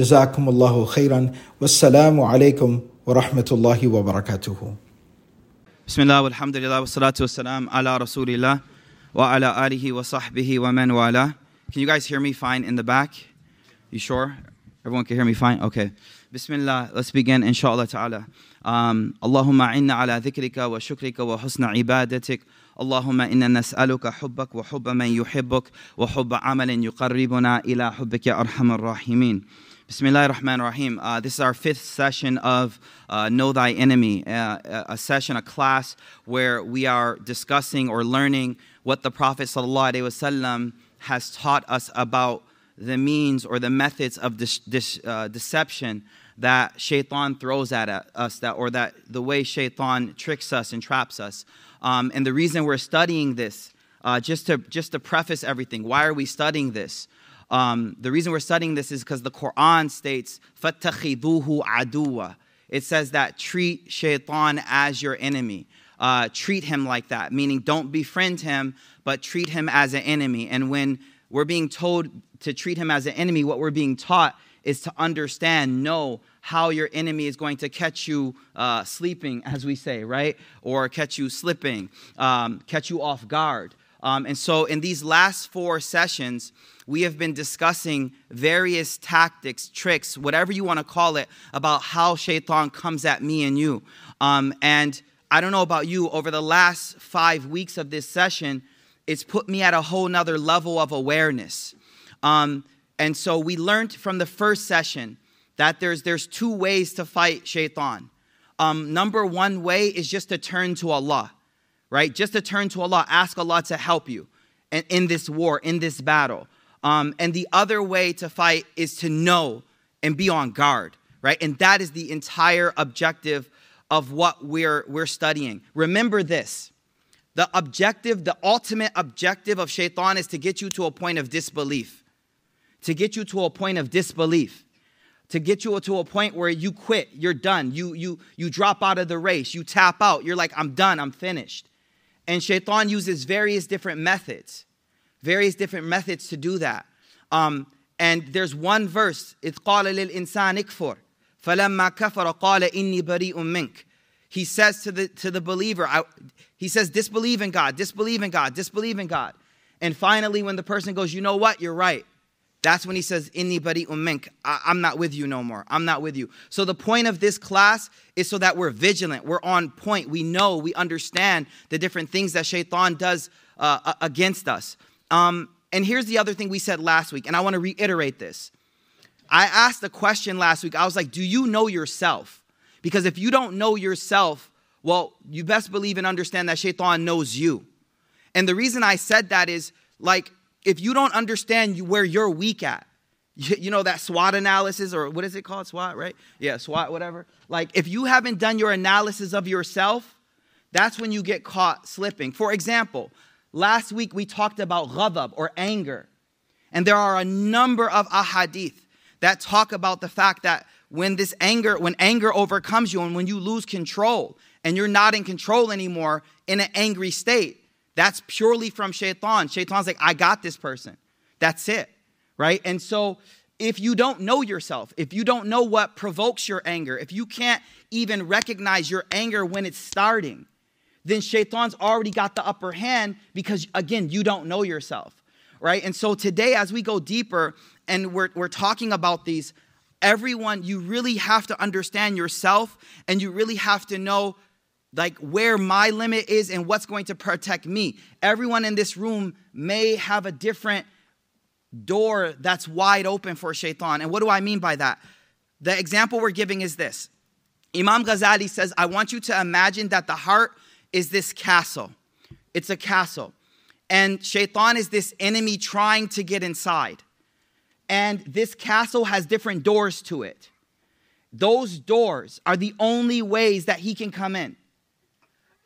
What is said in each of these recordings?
جزاكم الله خيرا والسلام عليكم ورحمة الله وبركاته بسم الله والحمد لله والصلاة والسلام على رسول الله وعلى آله وصحبه ومن والاه Can you guys hear me fine in the back? You sure? Everyone can hear me fine? Okay. Bismillah. Let's begin inshallah ta'ala. Um, اللهم عنا على ذكرك وشكرك وحسن عبادتك اللهم إنا نسألك حبك وحب من يحبك وحب عمل يقربنا إلى حبك يا أرحم الراحمين Bismillah ar-Rahman rahim uh, This is our fifth session of uh, Know Thy Enemy, uh, a session, a class where we are discussing or learning what the Prophet ﷺ has taught us about the means or the methods of uh, deception that shaitan throws at us, that, or that the way shaitan tricks us and traps us. Um, and the reason we're studying this, uh, just, to, just to preface everything, why are we studying this? Um, the reason we're studying this is because the Quran states, فَاتَّخِذُوهُ عَدُوًّا. It says that treat shaitan as your enemy. Uh, treat him like that, meaning don't befriend him, but treat him as an enemy. And when we're being told to treat him as an enemy, what we're being taught is to understand, know how your enemy is going to catch you uh, sleeping, as we say, right? Or catch you slipping, um, catch you off guard. Um, and so, in these last four sessions, we have been discussing various tactics, tricks, whatever you want to call it, about how shaitan comes at me and you. Um, and I don't know about you, over the last five weeks of this session, it's put me at a whole nother level of awareness. Um, and so we learned from the first session that there's, there's two ways to fight shaitan. Um, number one way is just to turn to Allah, right? Just to turn to Allah, ask Allah to help you in, in this war, in this battle. Um, and the other way to fight is to know and be on guard, right? And that is the entire objective of what we're, we're studying. Remember this the objective, the ultimate objective of shaitan is to get you to a point of disbelief, to get you to a point of disbelief. To get you to a point where you quit, you're done, you you you drop out of the race, you tap out, you're like, I'm done, I'm finished. And Shaitan uses various different methods various different methods to do that. Um, and there's one verse, إِذْ قَالَ لِلْإِنسَانِ اكْفُرْ فَلَمَّا كَفَرَ قَالَ إِنِّي بَرِيءٌ مِّنْكَ He says to the, to the believer, I, he says, disbelieve in God, disbelieve in God, disbelieve in God. And finally, when the person goes, you know what, you're right. That's when he says, Inni bari ummink. I'm not with you no more. I'm not with you. So the point of this class is so that we're vigilant. We're on point. We know, we understand the different things that shaitan does uh, against us. Um, and here's the other thing we said last week, and I want to reiterate this. I asked a question last week. I was like, Do you know yourself? Because if you don't know yourself, well, you best believe and understand that shaitan knows you. And the reason I said that is like, if you don't understand where you're weak at, you know that SWOT analysis, or what is it called? SWOT, right? Yeah, SWOT, whatever. Like, if you haven't done your analysis of yourself, that's when you get caught slipping. For example, Last week we talked about ghadab or anger. And there are a number of ahadith that talk about the fact that when this anger, when anger overcomes you and when you lose control and you're not in control anymore in an angry state, that's purely from shaitan. Shaitan's like, I got this person. That's it. Right? And so if you don't know yourself, if you don't know what provokes your anger, if you can't even recognize your anger when it's starting, then shaitan's already got the upper hand because, again, you don't know yourself, right? And so today, as we go deeper and we're, we're talking about these everyone, you really have to understand yourself and you really have to know like where my limit is and what's going to protect me. Everyone in this room may have a different door that's wide open for shaitan. And what do I mean by that? The example we're giving is this Imam Ghazali says, I want you to imagine that the heart is this castle. It's a castle. And shaitan is this enemy trying to get inside. And this castle has different doors to it. Those doors are the only ways that he can come in.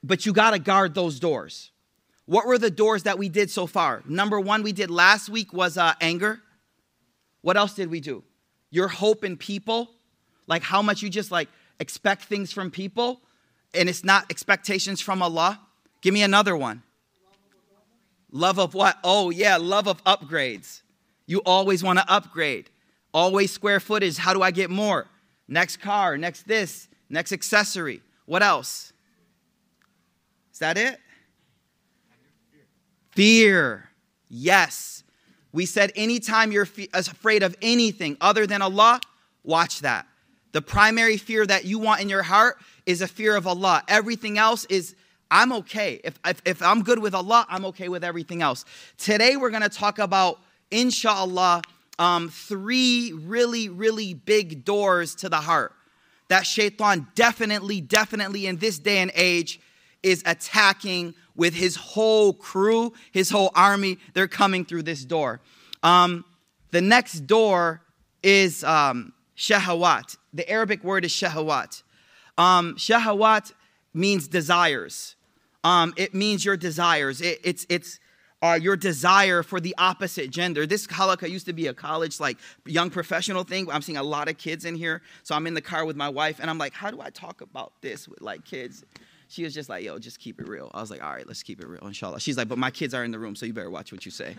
But you got to guard those doors. What were the doors that we did so far? Number one, we did last week was uh, anger. What else did we do? Your hope in people, like how much you just like expect things from people, and it's not expectations from Allah. Give me another one. Love of what? Oh, yeah, love of upgrades. You always want to upgrade. Always square footage. How do I get more? Next car, next this, next accessory. What else? Is that it? Fear. Yes. We said anytime you're afraid of anything other than Allah, watch that. The primary fear that you want in your heart is a fear of Allah. Everything else is, I'm okay. If, if, if I'm good with Allah, I'm okay with everything else. Today, we're going to talk about, inshallah, um, three really, really big doors to the heart that shaitan definitely, definitely in this day and age is attacking with his whole crew, his whole army. They're coming through this door. Um, the next door is um, shahawat. The Arabic word is shahawat. Um, shahawat means desires. Um, it means your desires. It, it's it's uh, your desire for the opposite gender. This halaqa used to be a college, like young professional thing. I'm seeing a lot of kids in here. So I'm in the car with my wife, and I'm like, how do I talk about this with like kids? She was just like, yo, just keep it real. I was like, all right, let's keep it real, inshallah. She's like, but my kids are in the room, so you better watch what you say.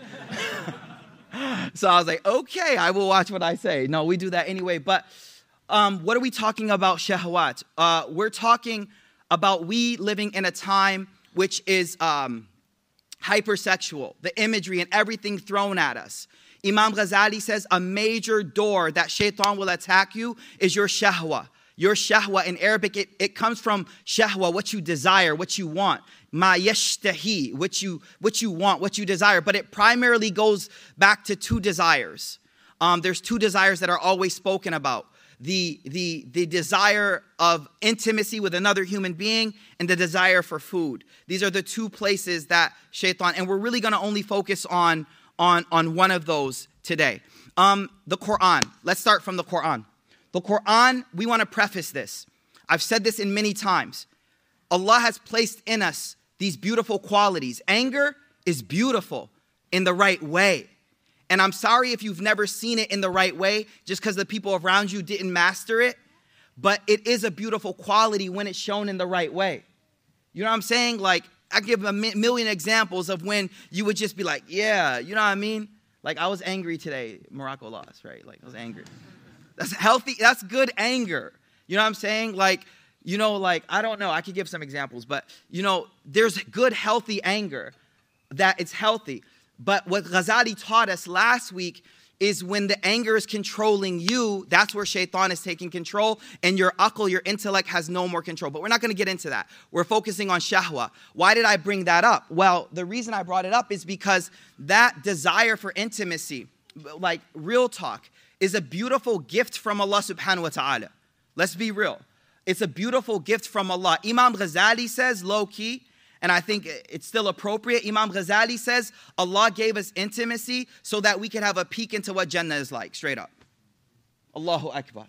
so I was like, okay, I will watch what I say. No, we do that anyway. But um, what are we talking about, shahwat? Uh, we're talking about we living in a time which is um, hypersexual, the imagery and everything thrown at us. Imam Ghazali says a major door that shaitan will attack you is your shahwa. Your shahwa in Arabic, it, it comes from shahwa, what you desire, what you want. Ma yashtahi, what you, what you want, what you desire. But it primarily goes back to two desires. Um, there's two desires that are always spoken about. The, the, the desire of intimacy with another human being and the desire for food. These are the two places that shaitan, and we're really gonna only focus on, on, on one of those today. Um, the Quran. Let's start from the Quran. The Quran, we want to preface this. I've said this in many times. Allah has placed in us these beautiful qualities. Anger is beautiful in the right way. And I'm sorry if you've never seen it in the right way, just because the people around you didn't master it. But it is a beautiful quality when it's shown in the right way. You know what I'm saying? Like, I give a million examples of when you would just be like, yeah, you know what I mean? Like, I was angry today. Morocco lost, right? Like, I was angry. That's healthy, that's good anger. You know what I'm saying? Like, you know, like, I don't know, I could give some examples, but, you know, there's good, healthy anger that it's healthy. But what Ghazali taught us last week is when the anger is controlling you, that's where shaitan is taking control, and your akal, your intellect, has no more control. But we're not gonna get into that. We're focusing on shahwa. Why did I bring that up? Well, the reason I brought it up is because that desire for intimacy, like real talk, is a beautiful gift from Allah subhanahu wa ta'ala. Let's be real. It's a beautiful gift from Allah. Imam Ghazali says, low key, and I think it's still appropriate. Imam Ghazali says, Allah gave us intimacy so that we can have a peek into what Jannah is like, straight up. Allahu Akbar.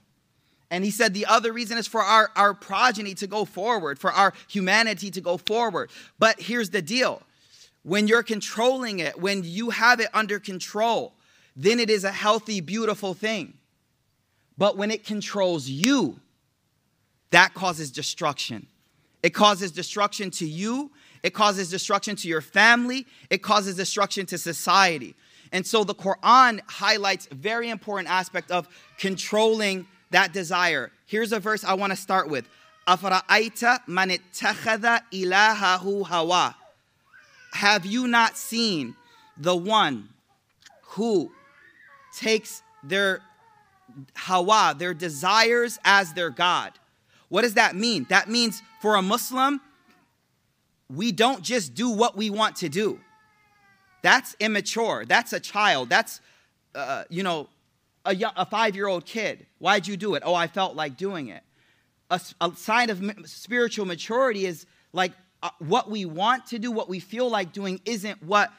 And he said the other reason is for our, our progeny to go forward, for our humanity to go forward. But here's the deal when you're controlling it, when you have it under control, then it is a healthy, beautiful thing. But when it controls you, that causes destruction. It causes destruction to you, it causes destruction to your family, it causes destruction to society. And so the Quran highlights a very important aspect of controlling that desire. Here's a verse I want to start with. أَفَرَأَيْتَ مَنِ اتَّخَذَ إِلَهَهُ هَوَى Have you not seen the one who takes their Hawa, their desires as their God. What does that mean? That means for a Muslim, we don't just do what we want to do. That's immature. That's a child. That's, uh, you know, a, a five year old kid. Why'd you do it? Oh, I felt like doing it. A, a sign of spiritual maturity is like uh, what we want to do, what we feel like doing, isn't what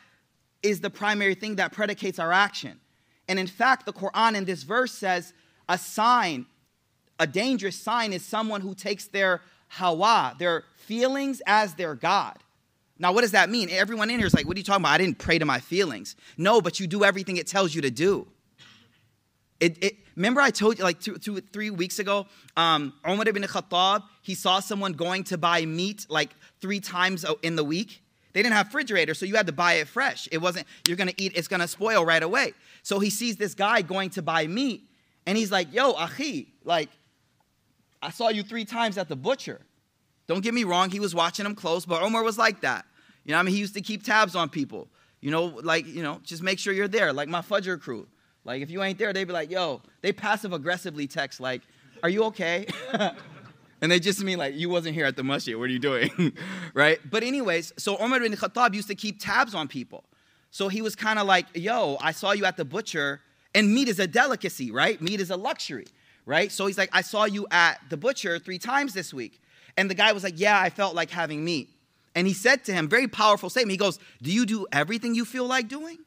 is the primary thing that predicates our action. And in fact, the Quran in this verse says a sign, a dangerous sign, is someone who takes their hawa, their feelings, as their God. Now, what does that mean? Everyone in here is like, what are you talking about? I didn't pray to my feelings. No, but you do everything it tells you to do. It, it, remember, I told you like two, two three weeks ago, um, Umar ibn Khattab, he saw someone going to buy meat like three times in the week. They didn't have refrigerators, so you had to buy it fresh. It wasn't, you're gonna eat, it's gonna spoil right away. So he sees this guy going to buy meat, and he's like, Yo, Achi, like, I saw you three times at the butcher. Don't get me wrong, he was watching him close, but Omar was like that. You know, I mean, he used to keep tabs on people. You know, like, you know, just make sure you're there, like my Fajr crew. Like, if you ain't there, they'd be like, yo, they passive aggressively text, like, are you okay? and they just mean, like, you wasn't here at the masjid. What are you doing? right? But, anyways, so Umar bin Khattab used to keep tabs on people. So he was kind of like, yo, I saw you at the butcher, and meat is a delicacy, right? Meat is a luxury, right? So he's like, I saw you at the butcher three times this week. And the guy was like, Yeah, I felt like having meat. And he said to him, very powerful statement. He goes, Do you do everything you feel like doing?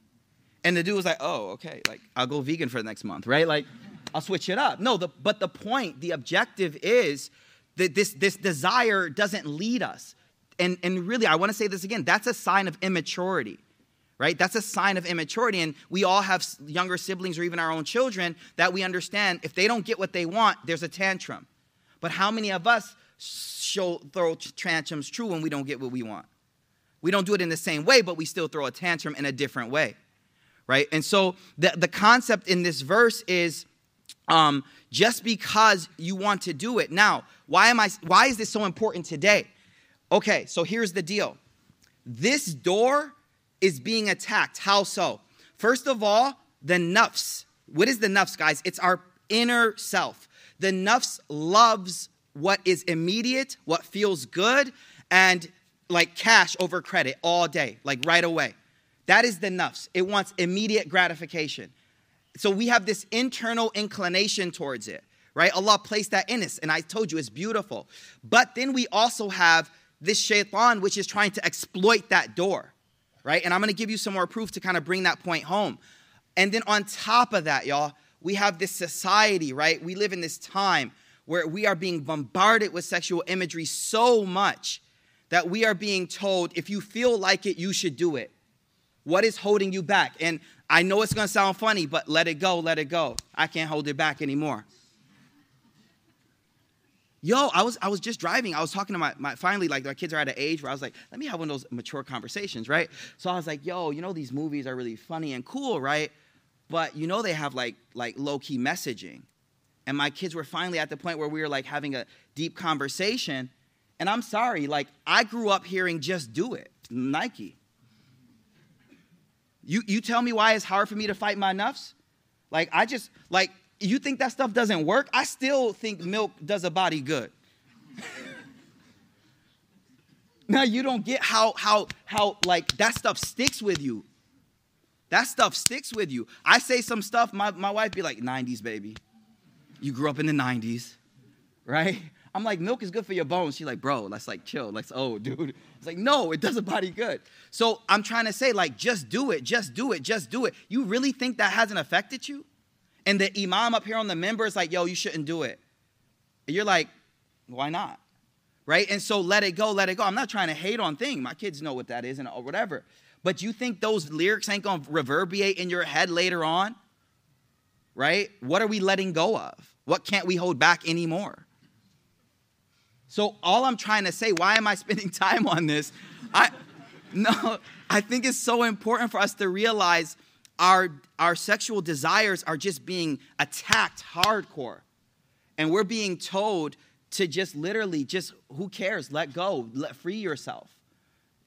And the dude was like, Oh, okay. Like, I'll go vegan for the next month, right? Like, I'll switch it up. No, the, but the point, the objective is that this, this desire doesn't lead us. And, and really, I want to say this again that's a sign of immaturity right? That's a sign of immaturity. And we all have younger siblings or even our own children that we understand if they don't get what they want, there's a tantrum. But how many of us show throw tantrums true when we don't get what we want. We don't do it in the same way, but we still throw a tantrum in a different way. Right? And so the, the concept in this verse is um, just because you want to do it. Now, why am I why is this so important today? Okay, so here's the deal. This door is being attacked. How so? First of all, the nafs. What is the nafs, guys? It's our inner self. The nafs loves what is immediate, what feels good, and like cash over credit all day, like right away. That is the nafs. It wants immediate gratification. So we have this internal inclination towards it, right? Allah placed that in us, and I told you it's beautiful. But then we also have this shaitan, which is trying to exploit that door, right? And I'm gonna give you some more proof to kind of bring that point home. And then on top of that, y'all, we have this society, right? We live in this time where we are being bombarded with sexual imagery so much that we are being told if you feel like it, you should do it. What is holding you back? And I know it's gonna sound funny, but let it go, let it go. I can't hold it back anymore. Yo, I was I was just driving. I was talking to my, my finally like my kids are at an age where I was like, let me have one of those mature conversations, right? So I was like, yo, you know these movies are really funny and cool, right? But you know they have like like low key messaging and my kids were finally at the point where we were like having a deep conversation. And I'm sorry, like I grew up hearing just do it, Nike. You, you tell me why it's hard for me to fight my nafs? Like I just like you think that stuff doesn't work? I still think milk does a body good. now you don't get how how how like that stuff sticks with you. That stuff sticks with you. I say some stuff, my, my wife be like, 90s, baby you grew up in the 90s, right? I'm like, milk is good for your bones. She's like, bro, that's like chill. Like, oh, dude. It's like, no, it does a body good. So I'm trying to say, like, just do it, just do it, just do it. You really think that hasn't affected you? And the imam up here on the minbar is like, yo, you shouldn't do it. And you're like, why not? Right? And so let it go, let it go. I'm not trying to hate on thing. My kids know what that is and or whatever. But you think those lyrics ain't gonna reverberate in your head later on? Right? What are we letting go of? What can't we hold back anymore? So all I'm trying to say, why am I spending time on this? I no, I think it's so important for us to realize our our sexual desires are just being attacked hardcore. And we're being told to just literally just who cares, let go, let free yourself.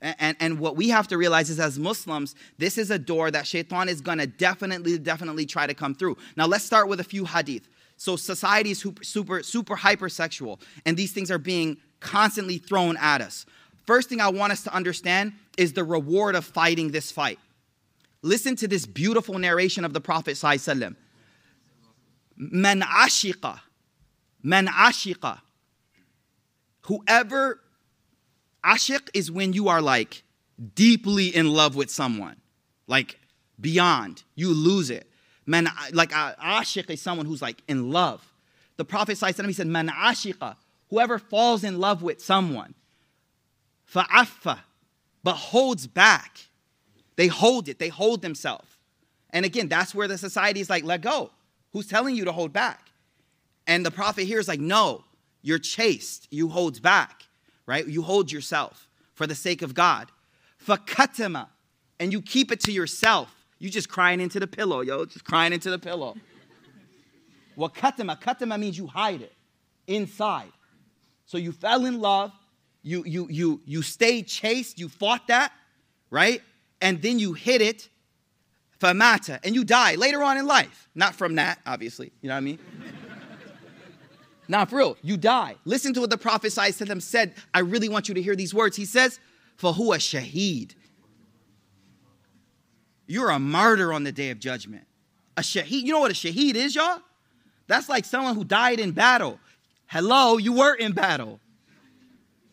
And, and, and, what we have to realize is as Muslims, this is a door that shaitan is gonna definitely, definitely try to come through. Now let's start with a few hadith. So society is super, super, hypersexual, and these things are being constantly thrown at us. First thing I want us to understand is the reward of fighting this fight. Listen to this beautiful narration of the Prophet Sallallahu Man ashiqa, man ashiqa. Whoever ashiq is when you are like deeply in love with someone, like beyond, you lose it. Man, like ashiq is someone who's like in love. The Prophet he said, man ashiqa, whoever falls in love with someone, fa'affa, but holds back. They hold it, they hold themselves. And again, that's where the society is like, let go. Who's telling you to hold back? And the prophet here is like, no, you're chaste. You hold back, right? You hold yourself for the sake of God. Fakatama, and you keep it to yourself. You just crying into the pillow, yo, just crying into the pillow. Wakatama, katama means you hide it inside. So you fell in love, you you you you stayed chaste, you fought that, right? And then you hit it, famata, and you die later on in life. Not from that, obviously. You know what I mean? Not for real. You die. Listen to what the Prophet said. I really want you to hear these words. He says, For who a shaheed. You're a martyr on the day of judgment. A shaheed. You know what a shaheed is, y'all? That's like someone who died in battle. Hello, you were in battle.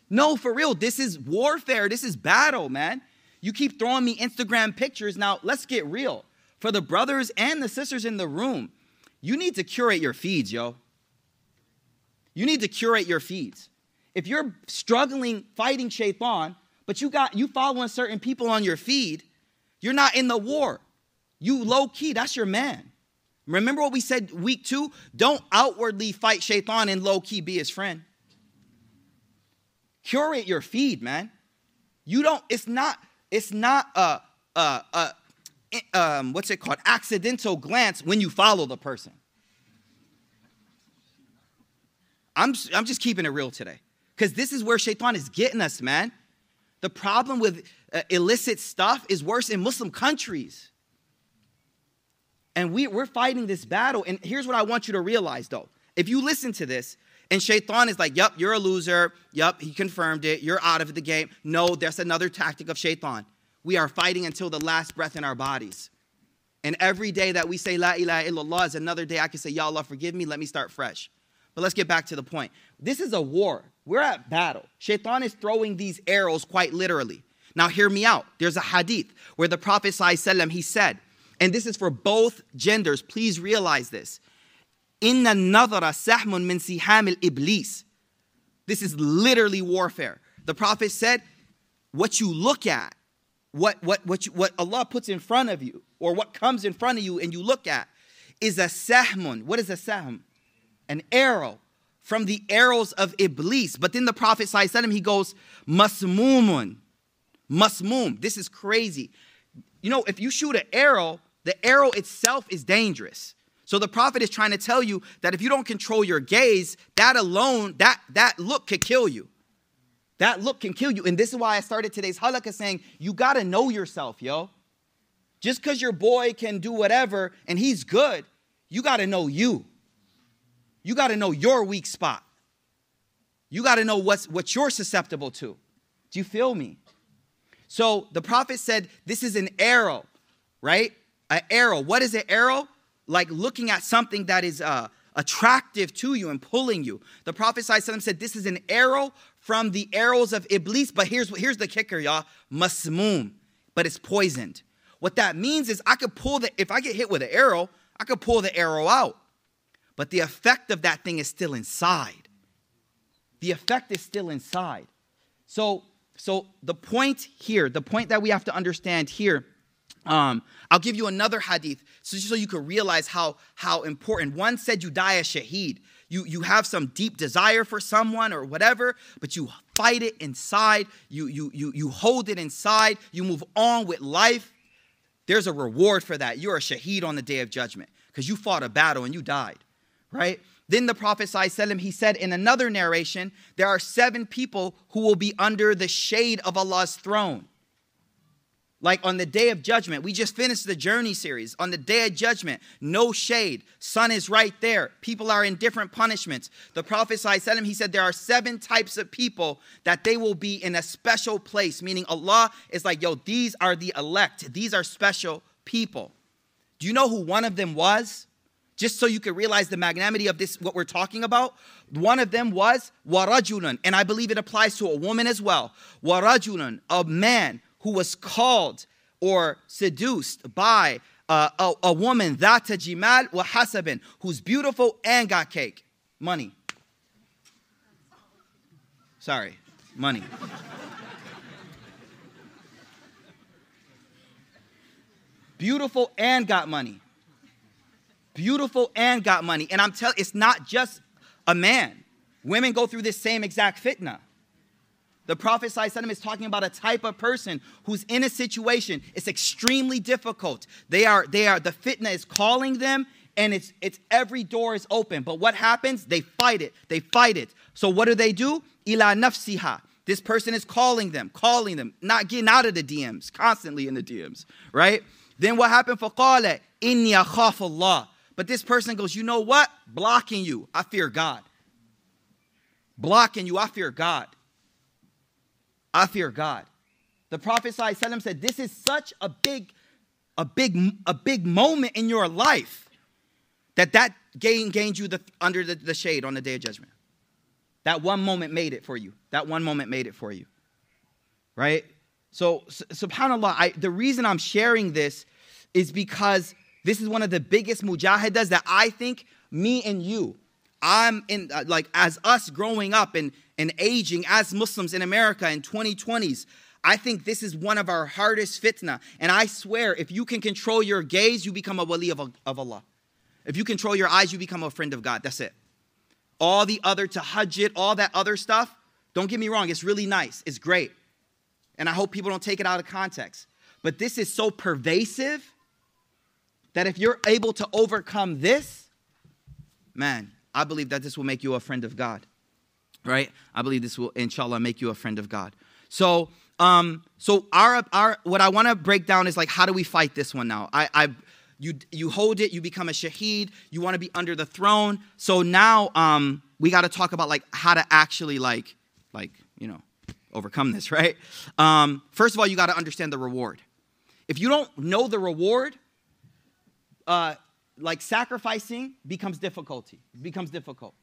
No, for real. This is warfare. This is battle, man. You keep throwing me Instagram pictures. Now, let's get real. For the brothers and the sisters in the room, you need to curate your feeds, yo. You need to curate your feeds. If you're struggling fighting shaitan, but you got you following certain people on your feed, you're not in the war. You low key, that's your man. Remember what we said week two? Don't outwardly fight shaitan and low key be his friend. Curate your feed, man. You don't, it's not, it's not a, a, a um, what's it called? Accidental glance when you follow the person. I'm, I'm just keeping it real today. Because this is where shaitan is getting us, man. The problem with uh, illicit stuff is worse in Muslim countries. And we, we're fighting this battle. And here's what I want you to realize though. If you listen to this, and Shaitan is like, Yup, you're a loser. Yup, he confirmed it. You're out of the game. No, that's another tactic of Shaitan. We are fighting until the last breath in our bodies. And every day that we say La ilaha illallah is another day I can say, Ya Allah, forgive me, let me start fresh. But let's get back to the point. This is a war. We're at battle. Shaitan is throwing these arrows quite literally. Now, hear me out. There's a hadith where the Prophet ﷺ, he said, and this is for both genders, please realize this. Inna nadara sahmun min sihamil iblis. This is literally warfare. The Prophet said, what you look at, what, what, what, you, what Allah puts in front of you, or what comes in front of you and you look at, is a sahmun. What is a sahm? an arrow from the arrows of Iblis. But then the Prophet him, he goes, Masmumun. Masmum. This is crazy. You know, if you shoot an arrow, the arrow itself is dangerous. So the prophet is trying to tell you that if you don't control your gaze, that alone, that that look could kill you. That look can kill you. And this is why I started today's halaqa saying, you gotta know yourself, yo. Just because your boy can do whatever and he's good, you gotta know you. You got to know your weak spot. You got to know what's, what you're susceptible to. Do you feel me? So the prophet said, This is an arrow, right? An arrow. What is an arrow? Like looking at something that is uh, attractive to you and pulling you. The prophet said, This is an arrow from the arrows of Iblis. But here's, here's the kicker, y'all masmoom, but it's poisoned. What that means is I could pull the, if I get hit with an arrow, I could pull the arrow out but the effect of that thing is still inside. The effect is still inside. So, so the point here, the point that we have to understand here, um, I'll give you another hadith so, so you can realize how, how important. One said you die a shaheed. You, you have some deep desire for someone or whatever, but you fight it inside. You, you, you, you hold it inside. You move on with life. There's a reward for that. You're a shaheed on the day of judgment because you fought a battle and you died right? Then the Prophet ﷺ, he said in another narration, there are seven people who will be under the shade of Allah's throne. Like on the day of judgment, we just finished the journey series. On the day of judgment, no shade. Sun is right there. People are in different punishments. The Prophet ﷺ, he said there are seven types of people that they will be in a special place, meaning Allah is like, yo, these are the elect. These are special people. Do you know who one of them was? Just so you can realize the magnanimity of this, what we're talking about. One of them was warajulun, and I believe it applies to a woman as well. Warajulun, a man who was called or seduced by uh, a, a woman, that jimal who's beautiful and got cake, money. Sorry, money. beautiful and got money Beautiful and got money. And I'm telling it's not just a man. Women go through this same exact fitna. The Prophet ﷺ is talking about a type of person who's in a situation. It's extremely difficult. They are, they are, the fitna is calling them and it's it's every door is open. But what happens? They fight it. They fight it. So what do they do? Ila nafsiha. This person is calling them, calling them, not getting out of the DMs, constantly in the DMs, right? Then what happened? فَقَالَ إِنِّي أَخَافُ اللَّهِ but this person goes, you know what? Blocking you, I fear God. Blocking you, I fear God. I fear God. The Prophet ﷺ said, This is such a big, a big, a big moment in your life that that gained, gained you the, under the, the shade on the day of judgment. That one moment made it for you. That one moment made it for you. Right? So, subhanAllah, I, the reason I'm sharing this is because this is one of the biggest mujahidas that I think me and you, I'm in, uh, like, as us growing up and, and aging as Muslims in America in 2020s, I think this is one of our hardest fitna. And I swear, if you can control your gaze, you become a wali of, of Allah. If you control your eyes, you become a friend of God. That's it. All the other tahajjud, all that other stuff, don't get me wrong, it's really nice. It's great. And I hope people don't take it out of context. But this is so pervasive that if you're able to overcome this, man, I believe that this will make you a friend of God right? I believe this will, inshallah, make you a friend of God. So, um, so our, our, what I want to break down is like, how do we fight this one now? I, I, you, you hold it, you become a shaheed, you want to be under the throne. So now, um, we got to talk about like how to actually like, like, you know, overcome this, right? Um, first of all, you got to understand the reward. If you don't know the reward, uh, like sacrificing becomes difficulty, becomes difficult.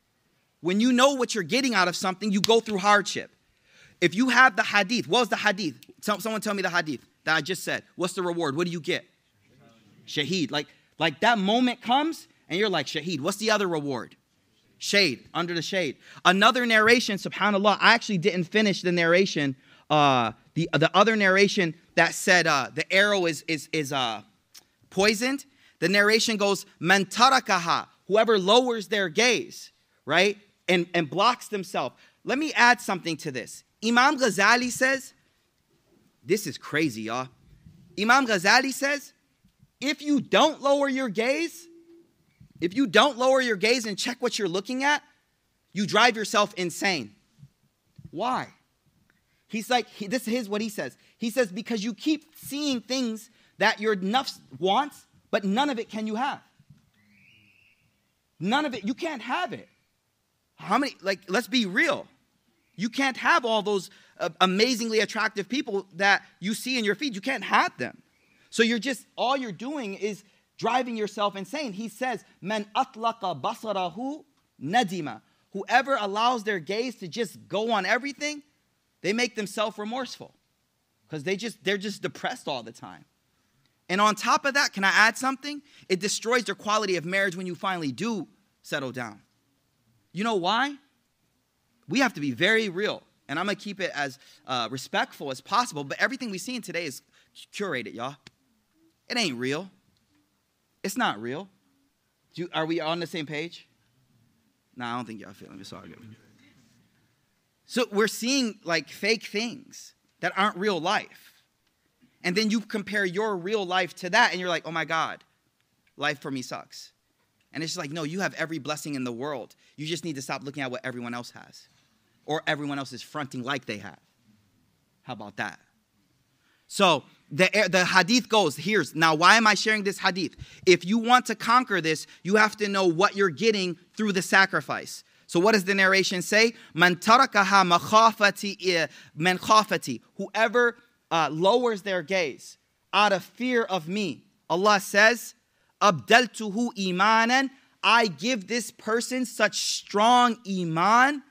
When you know what you're getting out of something, you go through hardship. If you have the hadith, what was the hadith? Someone tell me the hadith that I just said. What's the reward? What do you get? Shaheed. Like, like that moment comes and you're like, Shaheed. What's the other reward? Shade, under the shade. Another narration, subhanAllah, I actually didn't finish the narration. Uh, the, the other narration that said uh, the arrow is, is, is uh, poisoned. The narration goes, Man tarakaha, whoever lowers their gaze, right? and, and blocks themselves. Let me add something to this. Imam Ghazali says, this is crazy, y'all. Imam Ghazali says, if you don't lower your gaze, if you don't lower your gaze and check what you're looking at, you drive yourself insane. Why? He's like, he, this is what he says. He says, because you keep seeing things that your nafs wants, but none of it can you have. None of it, you can't have it. How many, like, let's be real. You can't have all those uh, amazingly attractive people that you see in your feed. You can't have them. So you're just, all you're doing is driving yourself insane. He says, Man atlaqa basarahu nadima. Whoever allows their gaze to just go on everything, they make themselves remorseful because they just they're just depressed all the time. And on top of that, can I add something? It destroys their quality of marriage when you finally do settle down. You know why? We have to be very real. And I'm going to keep it as uh, respectful as possible. But everything we see today is curated, y'all. It ain't real. It's not real. You, are we on the same page? No, I don't think y'all feeling me. Sorry. So we're seeing like fake things that aren't real life. And then you compare your real life to that, and you're like, oh my God, life for me sucks. And it's just like, no, you have every blessing in the world. You just need to stop looking at what everyone else has or everyone else is fronting like they have. How about that? So, the, the hadith goes here's now why am i sharing this hadith if you want to conquer this you have to know what you're getting through the sacrifice so what does the narration say man tarakaha makhafati eh, man khafati whoever uh, lowers their gaze out of fear of me allah says abdaltuhu imanan i give this person such strong iman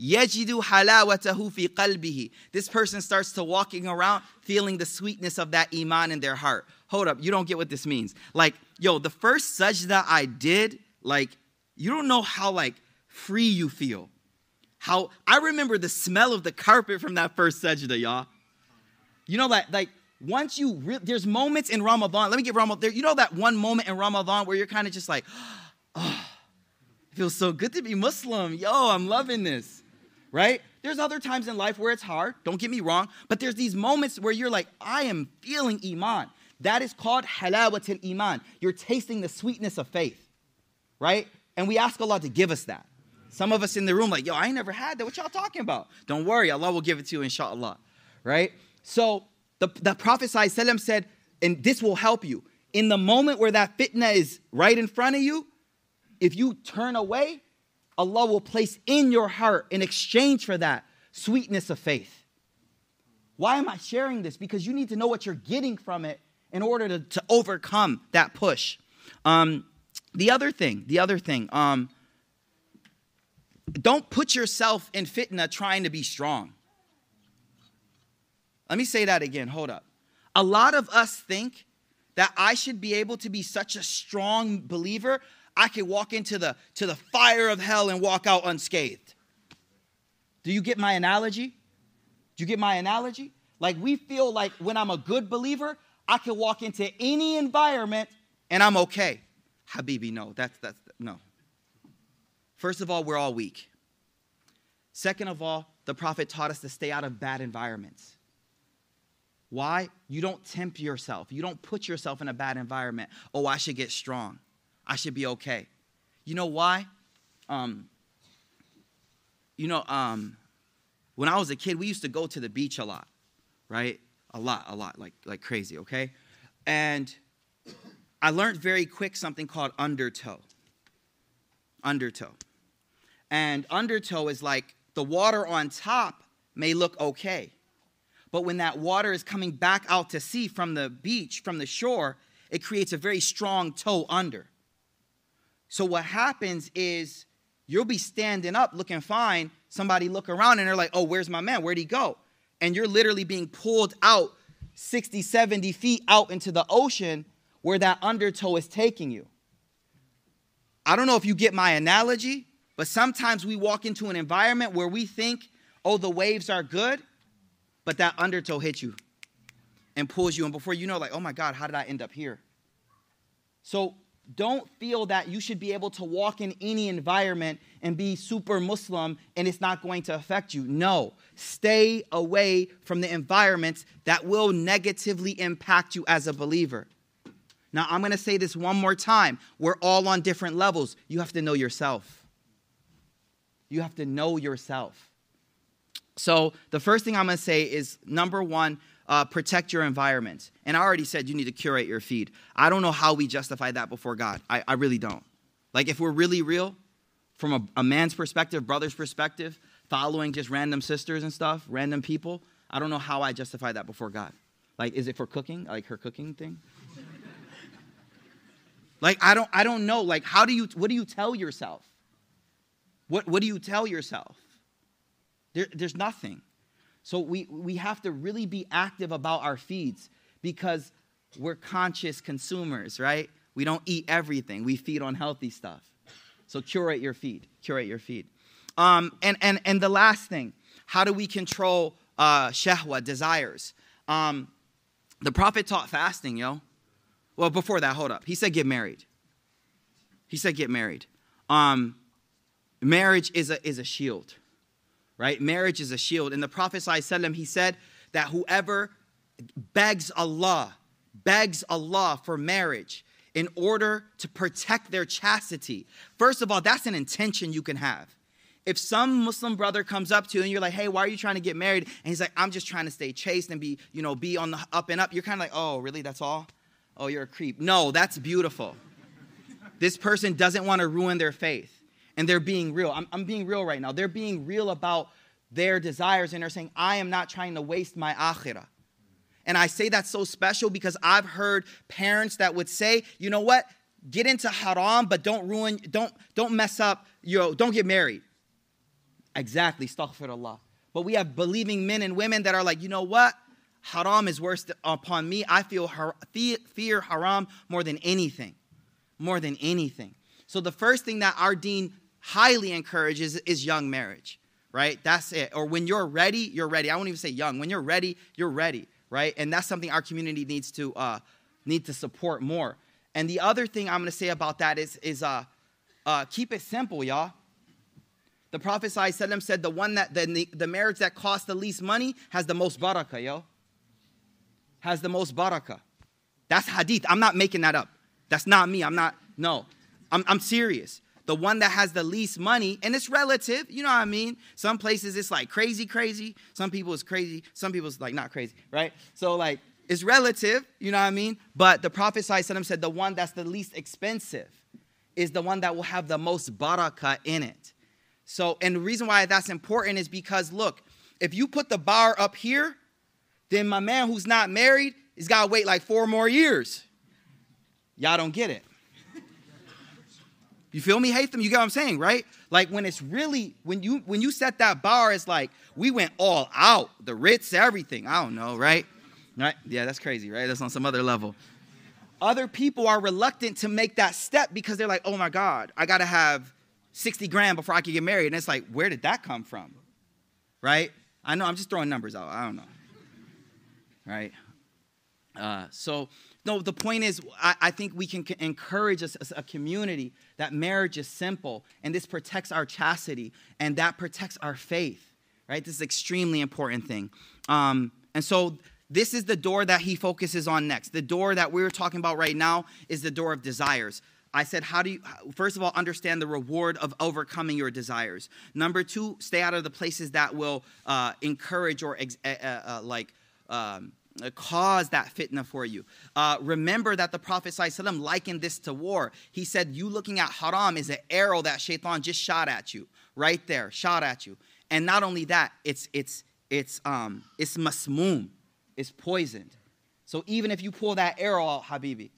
Yajidu halawatahu fi qalbihi. This person starts to walking around feeling the sweetness of that iman in their heart. Hold up, you don't get what this means. Like, yo, the first sajda I did, like, you don't know how like free you feel. How I remember the smell of the carpet from that first sajda, y'all. You know that like once you re- there's moments in Ramadan. Let me get Ramadan. There, you know that one moment in Ramadan where you're kind of just like, oh, it feels so good to be Muslim. Yo, I'm loving this right? There's other times in life where it's hard, don't get me wrong, but there's these moments where you're like, I am feeling Iman. That is called halawatul Iman. You're tasting the sweetness of faith, right? And we ask Allah to give us that. Some of us in the room, like, yo, I ain't never had that. What y'all talking about? Don't worry, Allah will give it to you, inshallah, right? So the, the Prophet ﷺ said, and this will help you. In the moment where that fitna is right in front of you, if you turn away, Allah will place in your heart in exchange for that sweetness of faith. Why am I sharing this? Because you need to know what you're getting from it in order to, to overcome that push. Um, the other thing, the other thing, um, don't put yourself in fitna trying to be strong. Let me say that again. Hold up. A lot of us think that I should be able to be such a strong believer I can walk into the, to the fire of hell and walk out unscathed. Do you get my analogy? Do you get my analogy? Like we feel like when I'm a good believer, I can walk into any environment and I'm okay. Habibi, no, that's that's no. First of all, we're all weak. Second of all, the prophet taught us to stay out of bad environments. Why? You don't tempt yourself. You don't put yourself in a bad environment. Oh, I should get strong. I should be okay. You know why? Um, you know, um, when I was a kid, we used to go to the beach a lot, right? A lot, a lot, like like crazy, okay? And I learned very quick something called undertow. Undertow. And undertow is like the water on top may look okay. But when that water is coming back out to sea from the beach, from the shore, it creates a very strong toe under. So what happens is you'll be standing up looking fine. Somebody look around and they're like, oh, where's my man? Where'd he go? And you're literally being pulled out 60, 70 feet out into the ocean where that undertow is taking you. I don't know if you get my analogy, but sometimes we walk into an environment where we think, oh, the waves are good, but that undertow hits you and pulls you. And before you know, like, oh my God, how did I end up here? So don't feel that you should be able to walk in any environment and be super Muslim and it's not going to affect you. No, stay away from the environments that will negatively impact you as a believer. Now, I'm going to say this one more time. We're all on different levels. You have to know yourself. You have to know yourself. So, the first thing I'm going to say is number one, uh, protect your environment. And I already said you need to curate your feed. I don't know how we justify that before God. I, I really don't. Like, if we're really real, from a, a man's perspective, brother's perspective, following just random sisters and stuff, random people, I don't know how I justify that before God. Like, is it for cooking? Like her cooking thing? like, I don't, I don't know. Like, how do you, what do you tell yourself? What, what do you tell yourself? There, there's nothing. So we, we have to really be active about our feeds because we're conscious consumers, right? We don't eat everything. We feed on healthy stuff. So curate your feed. Curate your feed. Um, and, and, and the last thing, how do we control uh, shahwa, desires? Um, the prophet taught fasting, yo. Well, before that, hold up. He said get married. He said get married. Um, marriage is a, is a shield right? Marriage is a shield. And the Prophet ﷺ, he said that whoever begs Allah, begs Allah for marriage in order to protect their chastity. First of all, that's an intention you can have. if some Muslim brother comes up to you and you're like, hey, why are you trying to get married? And he's like, I'm just trying to stay chaste and be, you know, be on the up and up. You're kind of like, oh, really? That's all? Oh, you're a creep. No, that's beautiful. this person doesn't want to ruin their faith. And they're being real. I'm, I'm being real right now. They're being real about their desires and they're saying, I am not trying to waste my akhirah. And I say that's so special because I've heard parents that would say, you know what? Get into haram, but don't ruin, don't, don't mess up, you know, don't get married. Exactly, astaghfirullah. But we have believing men and women that are like, you know what? Haram is worse upon me. I feel har- fear haram more than anything. More than anything. So the first thing that our deen highly encourages is young marriage, right? That's it. Or when you're ready, you're ready. I won't even say young. When you're ready, you're ready, right? And that's something our community needs to uh, need to support more. And the other thing I'm going to say about that is is uh, uh, keep it simple, y'all. The Prophet ﷺ said the one that the, the marriage that costs the least money has the most barakah, yo. Has the most barakah. That's hadith. I'm not making that up. That's not me. I'm not, no. I'm, I'm serious. The one that has the least money, and it's relative, you know what I mean? Some places it's like crazy, crazy. Some people it's crazy. Some people it's like not crazy, right? So like it's relative, you know what I mean? But the Prophet said the one that's the least expensive is the one that will have the most barakah in it. So, and the reason why that's important is because look, if you put the bar up here, then my man who's not married is got to wait like four more years. Y'all don't get it. You feel me, Hate them. You get what I'm saying, right? Like when it's really when you when you set that bar, it's like we went all out, the Ritz, everything. I don't know, right? Right? Yeah, that's crazy, right? That's on some other level. Other people are reluctant to make that step because they're like, oh my God, I gotta have 60 grand before I can get married. And it's like, where did that come from? Right? I know, I'm just throwing numbers out. I don't know. Right? Uh, so, no, the point is, I, I think we can encourage a, a community that marriage is simple and this protects our chastity and that protects our faith. Right? This is extremely important thing. Um, and so, this is the door that he focuses on next. The door that we're talking about right now is the door of desires. I said, how do you, first of all, understand the reward of overcoming your desires. Number two, stay out of the places that will uh, encourage or ex- uh, uh, like um, cause that fitna for you. Uh, remember that the Prophet ﷺ likened this to war. He said, You looking at haram is an arrow that shaitan just shot at you, right there, shot at you. And not only that, it's, it's, it's, um, it's masmoom, it's poisoned. So even if you pull that arrow out, Habibi,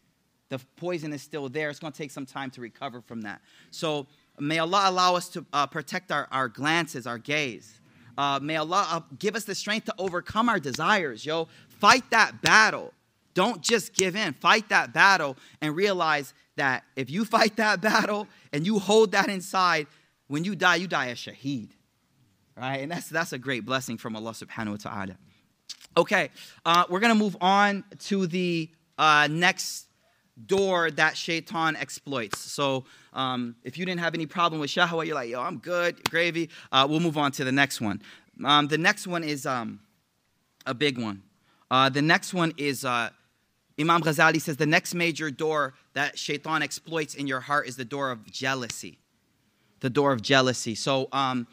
the poison is still there. It's going to take some time to recover from that. So may Allah allow us to uh, protect our, our glances, our gaze. Uh, may Allah uh, give us the strength to overcome our desires, yo. Fight that battle. Don't just give in. Fight that battle and realize that if you fight that battle and you hold that inside, when you die, you die as shaheed. Right? And that's, that's a great blessing from Allah subhanahu wa ta'ala. Okay, uh, we're going to move on to the uh, next door that shaitan exploits. So um, if you didn't have any problem with shahwa, you're like, yo, I'm good, gravy. Uh, we'll move on to the next one. Um, the next one is um, a big one. Uh, the next one is uh, Imam Ghazali says the next major door that shaitan exploits in your heart is the door of jealousy. The door of jealousy. So um,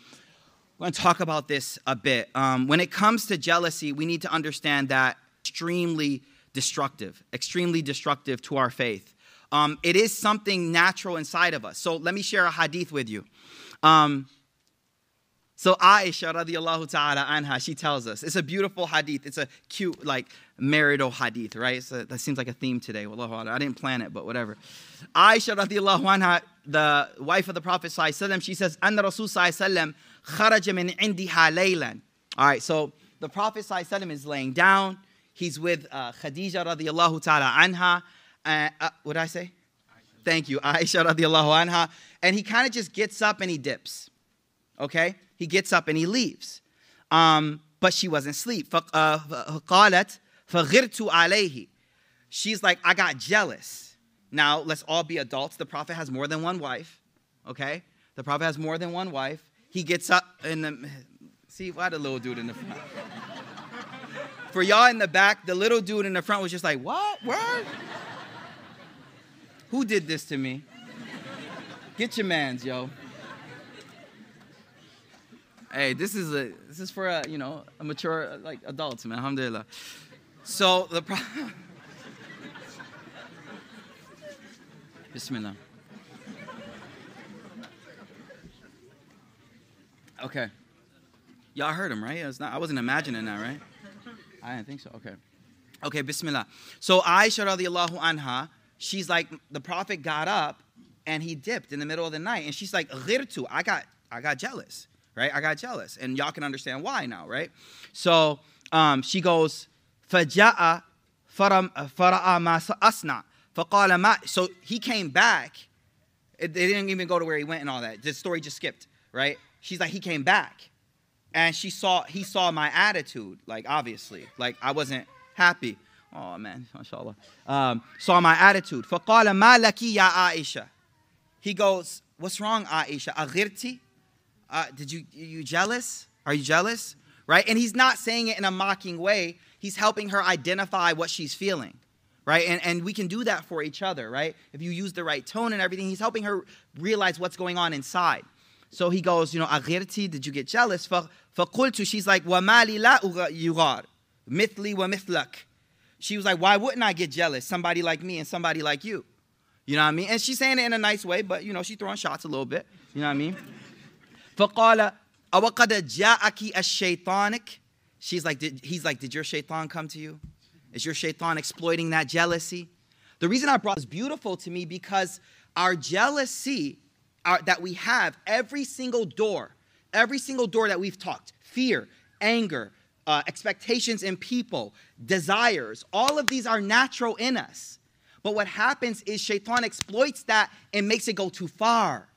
we're going to talk about this a bit. Um, when it comes to jealousy, we need to understand that extremely destructive, extremely destructive to our faith. Um, it is something natural inside of us. So let me share a hadith with you. Um, so Aisha radiallahu ta'ala anha, she tells us, it's a beautiful hadith. It's a cute, like, marital hadith, right? So that seems like a theme today. I didn't plan it, but whatever. Aisha radiallahu anha, the wife of the Prophet sallallahu she says, Anna Rasul sallallahu kharaja min indiha laylan. All right, so the Prophet sallallahu is laying down. He's with uh, Khadija radiallahu ta'ala anha. Uh, uh, what did I say? Thank you, Aisha radiallahu anha. And he kind of just gets up and he dips. Okay? He gets up and he leaves. Um, but she wasn't asleep. فقالت فغرت عليه. She's like, I got jealous. Now, let's all be adults. The prophet has more than one wife. Okay? The prophet has more than one wife. He gets up and the, see, why the little dude in the front? For y'all in the back, the little dude in the front was just like, What? Word? Who did this to me? Get your mans, yo. Hey, this is a this is for a you know a mature like adults, man. Alhamdulillah. So the pro- Bismillah. Okay. Y'all heard him, right? Not, I wasn't imagining that, right? I didn't think so. Okay. Okay, Bismillah. So Aisha radiallahu anha, she's like, the Prophet got up and he dipped in the middle of the night. And she's like, Ghirtu, I got, I got jealous, right? I got jealous. And y'all can understand why now, right? So um, she goes, فَجَاءَ فَرَأَ مَا أَصْنَعَ فَقَالَ مَا So he came back. It, they didn't even go to where he went and all that. The story just skipped, right? She's like, he came back. And she saw, he saw my attitude, like obviously. Like I wasn't happy. Oh man, mashallah. Um, saw my attitude. فَقَالَ مَا لَكِ يَا عَائِشَةَ He goes, what's wrong, Aisha? أغرتي? Uh, did you, you jealous? Are you jealous? Right? And he's not saying it in a mocking way. He's helping her identify what she's feeling. Right? And, and we can do that for each other, right? If you use the right tone and everything, he's helping her realize what's going on inside. So he goes, you know, أغرتي? Did you get jealous? فقلت, she's like, وَمَا لِي لَا يُغَارِ Mithli wa mithlak. She was like, why wouldn't I get jealous? Somebody like me and somebody like you. You know what I mean? And she's saying it in a nice way, but you know, she's throwing shots a little bit. You know what I mean? فقال أوقد جاءك الشيطانك She's like, did, he's like, did your shaitan come to you? Is your shaitan exploiting that jealousy? The reason I brought this beautiful to me because our jealousy our, that we have, every single door, every single door that we've talked, fear, anger, uh, expectations in people, desires, all of these are natural in us. But what happens is shaitan exploits that and makes it go too far.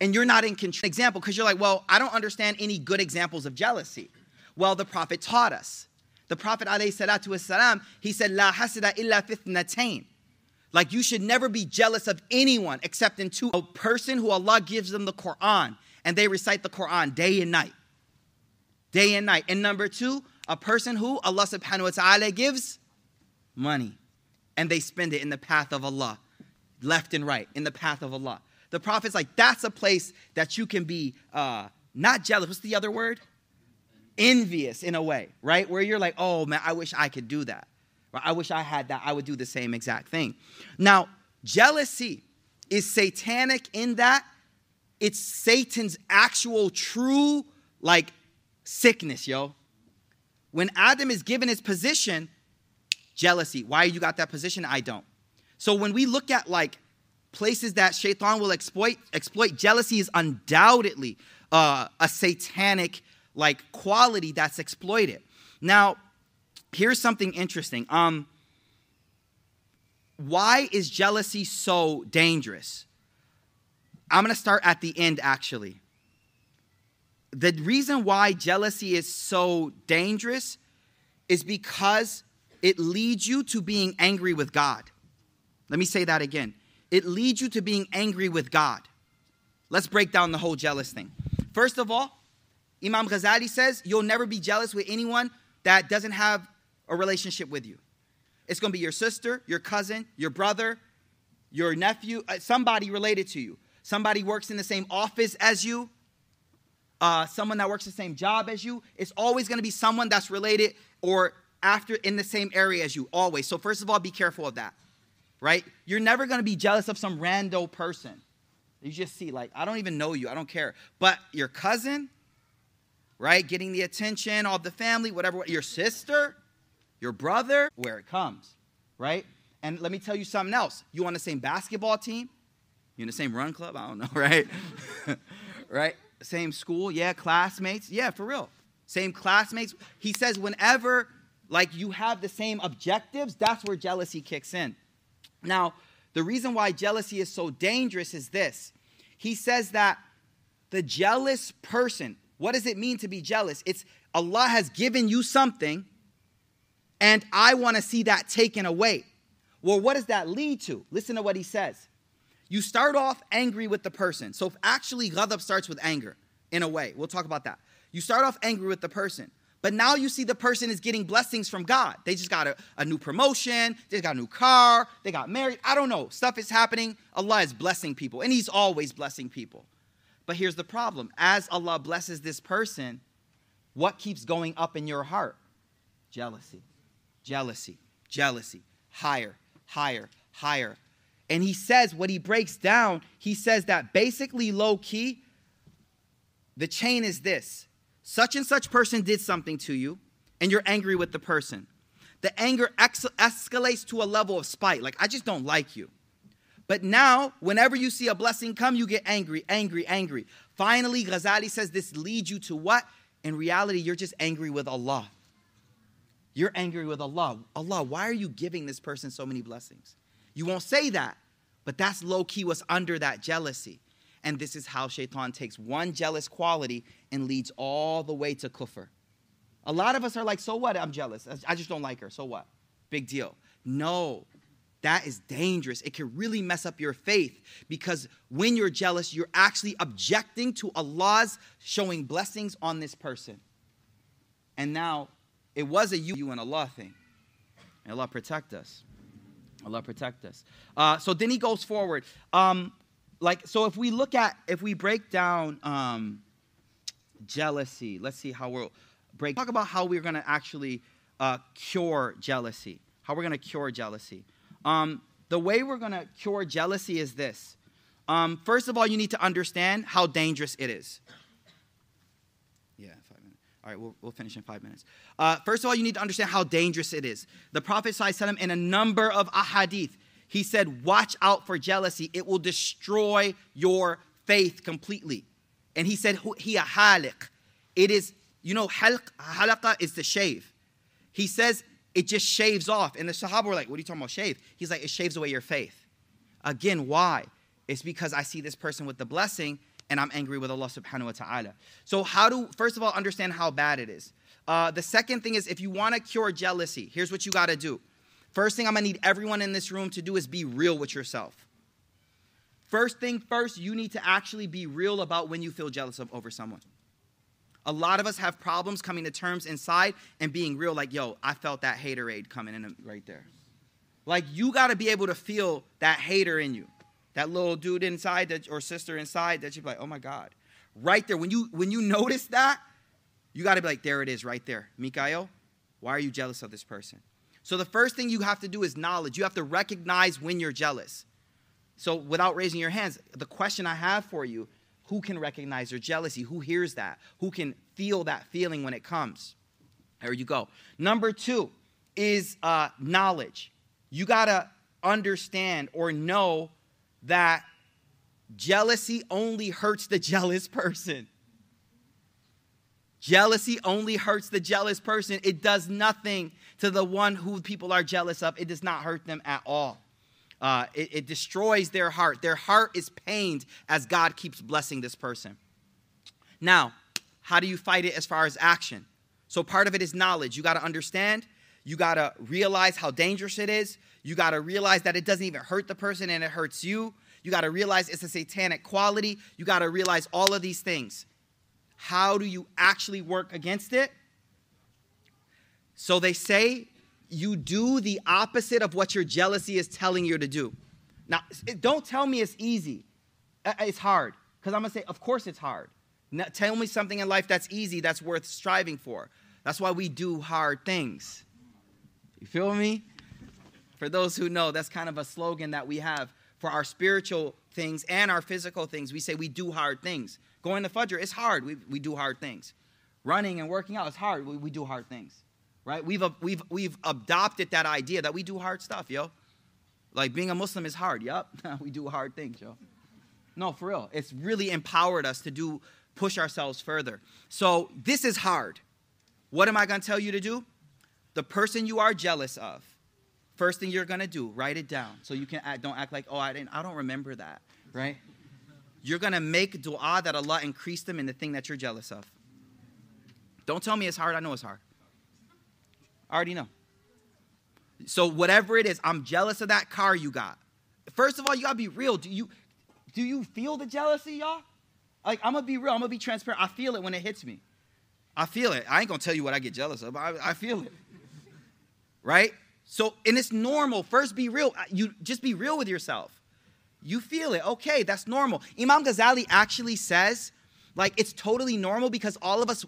and you're not in control. Example, because you're like, well, I don't understand any good examples of jealousy. Well, the Prophet taught us. The Prophet alayhi salatu wasalam, he said, La hasida illa fitnatain. Like you should never be jealous of anyone except in two a person who Allah gives them the Quran and they recite the Quran day and night. Day and night. And number two, a person who Allah subhanahu wa ta'ala gives money and they spend it in the path of Allah, left and right, in the path of Allah. The Prophet's like, that's a place that you can be uh, not jealous. What's the other word? envious in a way, right? Where you're like, oh man, I wish I could do that. I wish I had that. I would do the same exact thing. Now, jealousy is satanic in that it's Satan's actual true like sickness, yo. When Adam is given his position, jealousy. Why you got that position? I don't. So when we look at like places that Shaitan will exploit, exploit jealousy is undoubtedly uh, a satanic like quality that's exploited. Now, here's something interesting. Um, why is jealousy so dangerous? I'm going to start at the end actually. The reason why jealousy is so dangerous is because it leads you to being angry with God. Let me say that again. It leads you to being angry with God. Let's break down the whole jealous thing. First of all, Imam Ghazali says you'll never be jealous with anyone that doesn't have a relationship with you. It's going to be your sister, your cousin, your brother, your nephew, uh, somebody related to you. Somebody works in the same office as you, uh, someone that works the same job as you. It's always going to be someone that's related or after in the same area as you, always. So, first of all, be careful of that, right? You're never going to be jealous of some rando person. You just see, like, I don't even know you, I don't care. But your cousin, right? Getting the attention of the family, whatever, your sister, your brother, where it comes, right? And let me tell you something else. You on the same basketball team? You in the same run club? I don't know, right? right? Same school? Yeah, classmates? Yeah, for real. Same classmates. He says whenever like you have the same objectives, that's where jealousy kicks in. Now, the reason why jealousy is so dangerous is this. He says that the jealous person, what does it mean to be jealous? It's Allah has given you something and I want to see that taken away. Well, what does that lead to? Listen to what he says. You start off angry with the person. So actually, ghadab starts with anger in a way. We'll talk about that. You start off angry with the person. But now you see the person is getting blessings from God. They just got a, a new promotion, they got a new car, they got married. I don't know. Stuff is happening. Allah is blessing people, and He's always blessing people. But here's the problem as Allah blesses this person, what keeps going up in your heart? Jealousy, jealousy, jealousy, higher, higher, higher. And he says, what he breaks down, he says that basically low key, the chain is this such and such person did something to you, and you're angry with the person. The anger ex- escalates to a level of spite, like, I just don't like you. But now, whenever you see a blessing come, you get angry, angry, angry. Finally, Ghazali says this leads you to what? In reality, you're just angry with Allah. You're angry with Allah. Allah, why are you giving this person so many blessings? You won't say that, but that's low key what's under that jealousy. And this is how shaitan takes one jealous quality and leads all the way to kufr. A lot of us are like, so what? I'm jealous. I just don't like her. So what? Big deal. No, that is dangerous. It can really mess up your faith because when you're jealous, you're actually objecting to Allah's showing blessings on this person. And now it was a you, you and Allah thing. And Allah protect us. Allah protect us. Uh, so then he goes forward. Um, like so, if we look at if we break down um, jealousy, let's see how we'll break. Talk about how we're going to actually uh, cure jealousy. How we're going to cure jealousy. Um, the way we're going to cure jealousy is this. Um, first of all, you need to understand how dangerous it is. Yeah, five minutes. All right, we'll, we'll finish in five minutes. Uh, first of all, you need to understand how dangerous it is. The Prophet ﷺ, in a number of ahadith, he said, Watch out for jealousy. It will destroy your faith completely. And he said, He a halik. It is, you know, halq, halaqa is to shave. He says it just shaves off. And the Sahaba were like, What are you talking about, shave? He's like, It shaves away your faith. Again, why? It's because I see this person with the blessing and I'm angry with Allah subhanahu wa ta'ala. So, how do, first of all, understand how bad it is? Uh, the second thing is if you want to cure jealousy, here's what you got to do. First thing I'm gonna need everyone in this room to do is be real with yourself. First thing first, you need to actually be real about when you feel jealous of over someone. A lot of us have problems coming to terms inside and being real, like, yo, I felt that haterade coming in right there. Like, you gotta be able to feel that hater in you, that little dude inside that, or sister inside that you're like, oh my God. Right there, when you when you notice that, you gotta be like, there it is, right there. Mikael, why are you jealous of this person? So the first thing you have to do is knowledge. You have to recognize when you're jealous. So without raising your hands, the question I have for you, who can recognize your jealousy? Who hears that? Who can feel that feeling when it comes? There you go. Number two is uh, knowledge. You got to understand or know that jealousy only hurts the jealous person. Jealousy only hurts the jealous person. It does nothing to the one who people are jealous of. It does not hurt them at all. Uh, it, it destroys their heart. Their heart is pained as God keeps blessing this person. Now, how do you fight it as far as action? So, part of it is knowledge. You got to understand, you got to realize how dangerous it is. You got to realize that it doesn't even hurt the person and it hurts you. You got to realize it's a satanic quality. You got to realize all of these things. How do you actually work against it? So they say you do the opposite of what your jealousy is telling you to do. Now, don't tell me it's easy. Uh, it's hard. Because I'm going to say, of course it's hard. Now, tell me something in life that's easy, that's worth striving for. That's why we do hard things. You feel me? For those who know, that's kind of a slogan that we have for our spiritual things and our physical things. We say we do hard things. Going to Fajr, it's hard. We, we do hard things. Running and working out is hard. We, we do hard things. Right? We've, we've, we've adopted that idea that we do hard stuff, yo. Like being a Muslim is hard. Yup. we do hard things, yo. No, for real. It's really empowered us to do push ourselves further. So this is hard. What am I going to tell you to do? The person you are jealous of. First thing you're going to do, write it down so you can act, don't act like, "Oh, I didn't I don't remember that." Right? You're going to make dua that Allah increase them in the thing that you're jealous of. Don't tell me it's hard. I know it's hard. I already know. So whatever it is, I'm jealous of that car you got. First of all, you gotta be real. Do you do you feel the jealousy, y'all? Like I'm gonna be real. I'm gonna be transparent. I feel it when it hits me. I feel it. I ain't gonna tell you what I get jealous of. I, I feel it. Right? So, and it's normal. First, be real. You just be real with yourself. You feel it. Okay, that's normal. Imam Ghazali actually says, like, it's totally normal because all of us,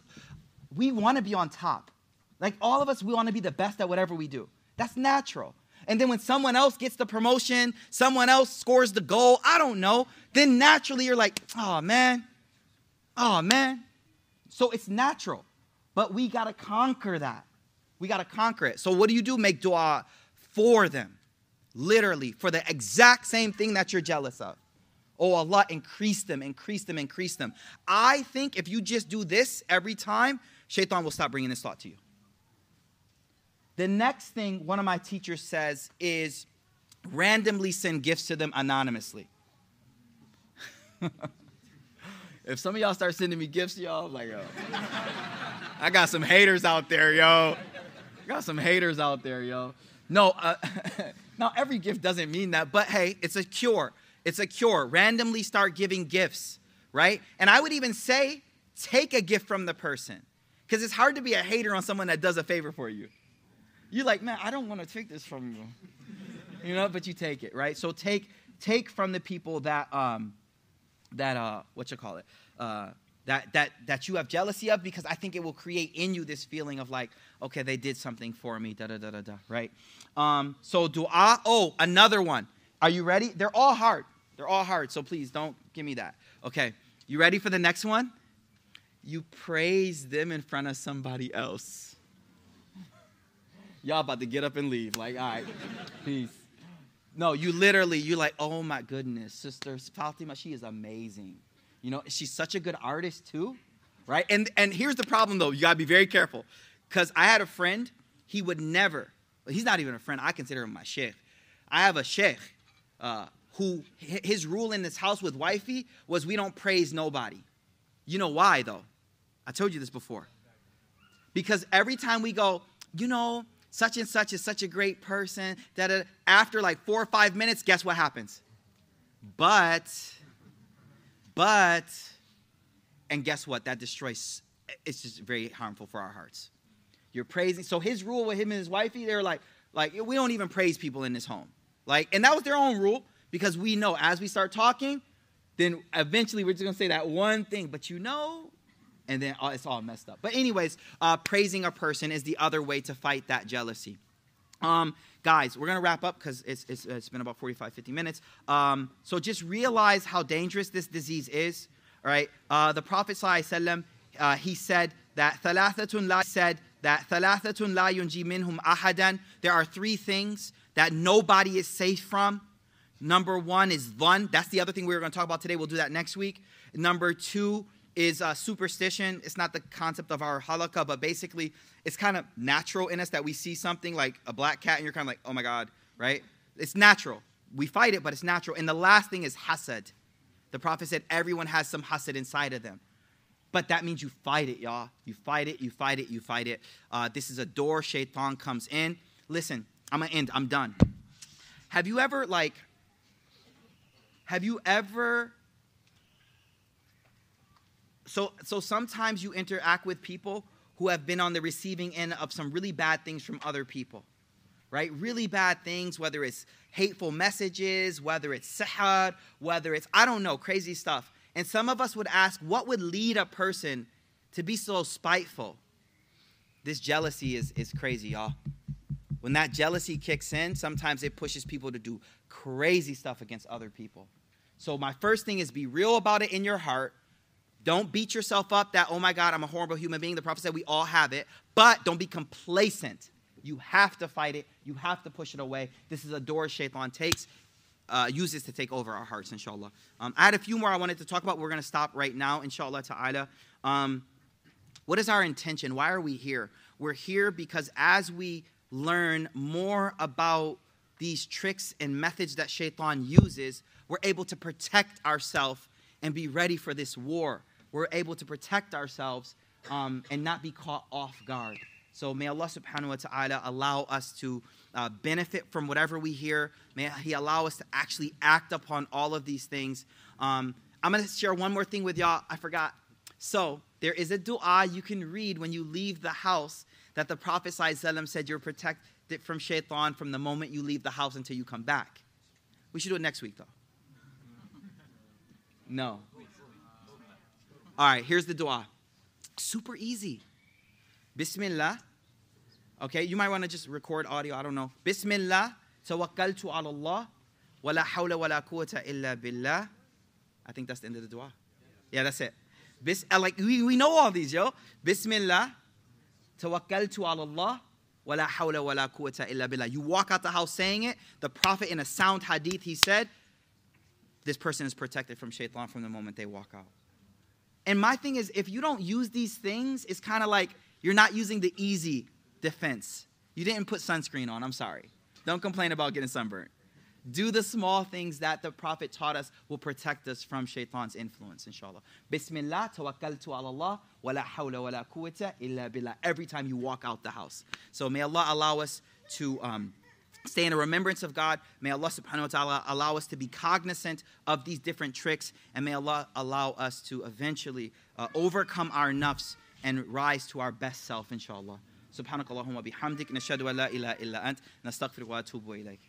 we want to be on top. Like, all of us, we want to be the best at whatever we do. That's natural. And then when someone else gets the promotion, someone else scores the goal, I don't know, then naturally you're like, oh man, oh man. So it's natural. But we got to conquer that. We got to conquer it. So what do you do? Make dua for them. Literally, for the exact same thing that you're jealous of. Oh, Allah, increase them, increase them, increase them. I think if you just do this every time, shaitan will stop bringing this thought to you. The next thing one of my teachers says is randomly send gifts to them anonymously. if some of y'all start sending me gifts, y'all, I'm like, yo, I got some haters out there, yo. I got some haters out there, yo. No, uh, now every gift doesn't mean that, but hey, it's a cure. It's a cure. Randomly start giving gifts, right? And I would even say, take a gift from the person. Because it's hard to be a hater on someone that does a favor for you. You're like, man, I don't want to take this from you. You know, but you take it, right? So take take from the people that um that uh what you call it? Uh that that that you have jealousy of because I think it will create in you this feeling of like, okay, they did something for me, da da da da da, right? Um, so dua. Oh, another one. Are you ready? They're all hard. They're all hard. So please don't give me that. Okay, you ready for the next one? You praise them in front of somebody else. Y'all about to get up and leave. Like, all right, peace. No, you literally, you're like, oh my goodness, sister Fatima, she is amazing. You know, she's such a good artist too, right? And and here's the problem though, you gotta be very careful. Because I had a friend, he would never, he's not even a friend, I consider him my sheikh. I have a sheikh uh, who, his rule in this house with wifey was we don't praise nobody. You know why though? I told you this before. Because every time we go, you know, such and such is such a great person, that after like four or five minutes, guess what happens? But, but, and guess what? That destroys, it's just very harmful for our hearts. You're praising. So his rule with him and his wifey, they're like, like, we don't even praise people in this home. Like, and that was their own rule because we know as we start talking, then eventually we're just gonna say that one thing. But you know, and then it's all messed up. But, anyways, uh, praising a person is the other way to fight that jealousy. Um, guys, we're going to wrap up because it's, it's, it's been about 45, 50 minutes. Um, so, just realize how dangerous this disease is. All right. Uh, the Prophet, ﷺ, uh, he said that thalathatun la said that thalathatun la yunji minhum ahadan. There are three things that nobody is safe from. Number one is one. That's the other thing we were going to talk about today. We'll do that next week. Number two is uh, superstition. It's not the concept of our halakha, but basically it's kind of natural in us that we see something like a black cat and you're kind of like, oh my God, right? It's natural. We fight it, but it's natural. And the last thing is hasad. The Prophet said everyone has some hasad inside of them. But that means you fight it, y'all. You fight it, you fight it, you fight it. Uh, this is a door, shaitan comes in. Listen, I'm gonna end, I'm done. Have you ever, like, have you ever so so sometimes you interact with people who have been on the receiving end of some really bad things from other people right? Really bad things whether it's hateful messages whether it's sahad whether it's i don't know crazy stuff. And some of us would ask what would lead a person to be so spiteful? This jealousy is, is crazy y'all. When that jealousy kicks in sometimes it pushes people to do crazy stuff against other people. So my first thing is be real about it in your heart don't beat yourself up that, oh my God, I'm a horrible human being. The prophet said we all have it, but don't be complacent. You have to fight it. You have to push it away. This is a door shaitan takes, uh, uses to take over our hearts, inshallah. Um, I had a few more I wanted to talk about. We're going to stop right now, inshallah ta'ala. Um, what is our intention? Why are we here? We're here because as we learn more about these tricks and methods that shaitan uses, we're able to protect ourselves and be ready for this war we're able to protect ourselves um, and not be caught off guard. So may Allah subhanahu wa ta'ala allow us to uh, benefit from whatever we hear. May He allow us to actually act upon all of these things. Um, I'm going to share one more thing with y'all. I forgot. So there is a dua you can read when you leave the house that the Prophet said you're protected from shaitan from the moment you leave the house until you come back. We should do it next week though. No. All right, here's the dua. Super easy. Bismillah. Okay, you might want to just record audio, I don't know. Bismillah, tawakkaltu ala Allah, wa la hawla wa la quwwata illa billah. I think that's the end of the dua. Yeah, that's it. Bis, uh, like we, we know all these, yo. Bismillah, tawakkaltu ala Allah, wa la hawla wa la quwwata illa billah. You walk out the house saying it. The Prophet, in a sound hadith, he said, this person is protected from shaitan from the moment they walk out. And my thing is, if you don't use these things, it's kind of like you're not using the easy defense. You didn't put sunscreen on, I'm sorry. Don't complain about getting sunburned. Do the small things that the Prophet taught us will protect us from shaitan's influence, inshallah. Bismillah, tawakkaltu ala Allah, wa la hawla wa la quwwata illa billah. Every time you walk out the house. So may Allah allow us to um, stay in the remembrance of God. May Allah subhanahu wa ta'ala allow us to be cognizant of these different tricks. And may Allah allow us to eventually uh, overcome our nafs and rise to our best self, inshallah. سبحانك اللهم وبحمدك نشهد ان لا اله الا انت نستغفرك ونتوب اليك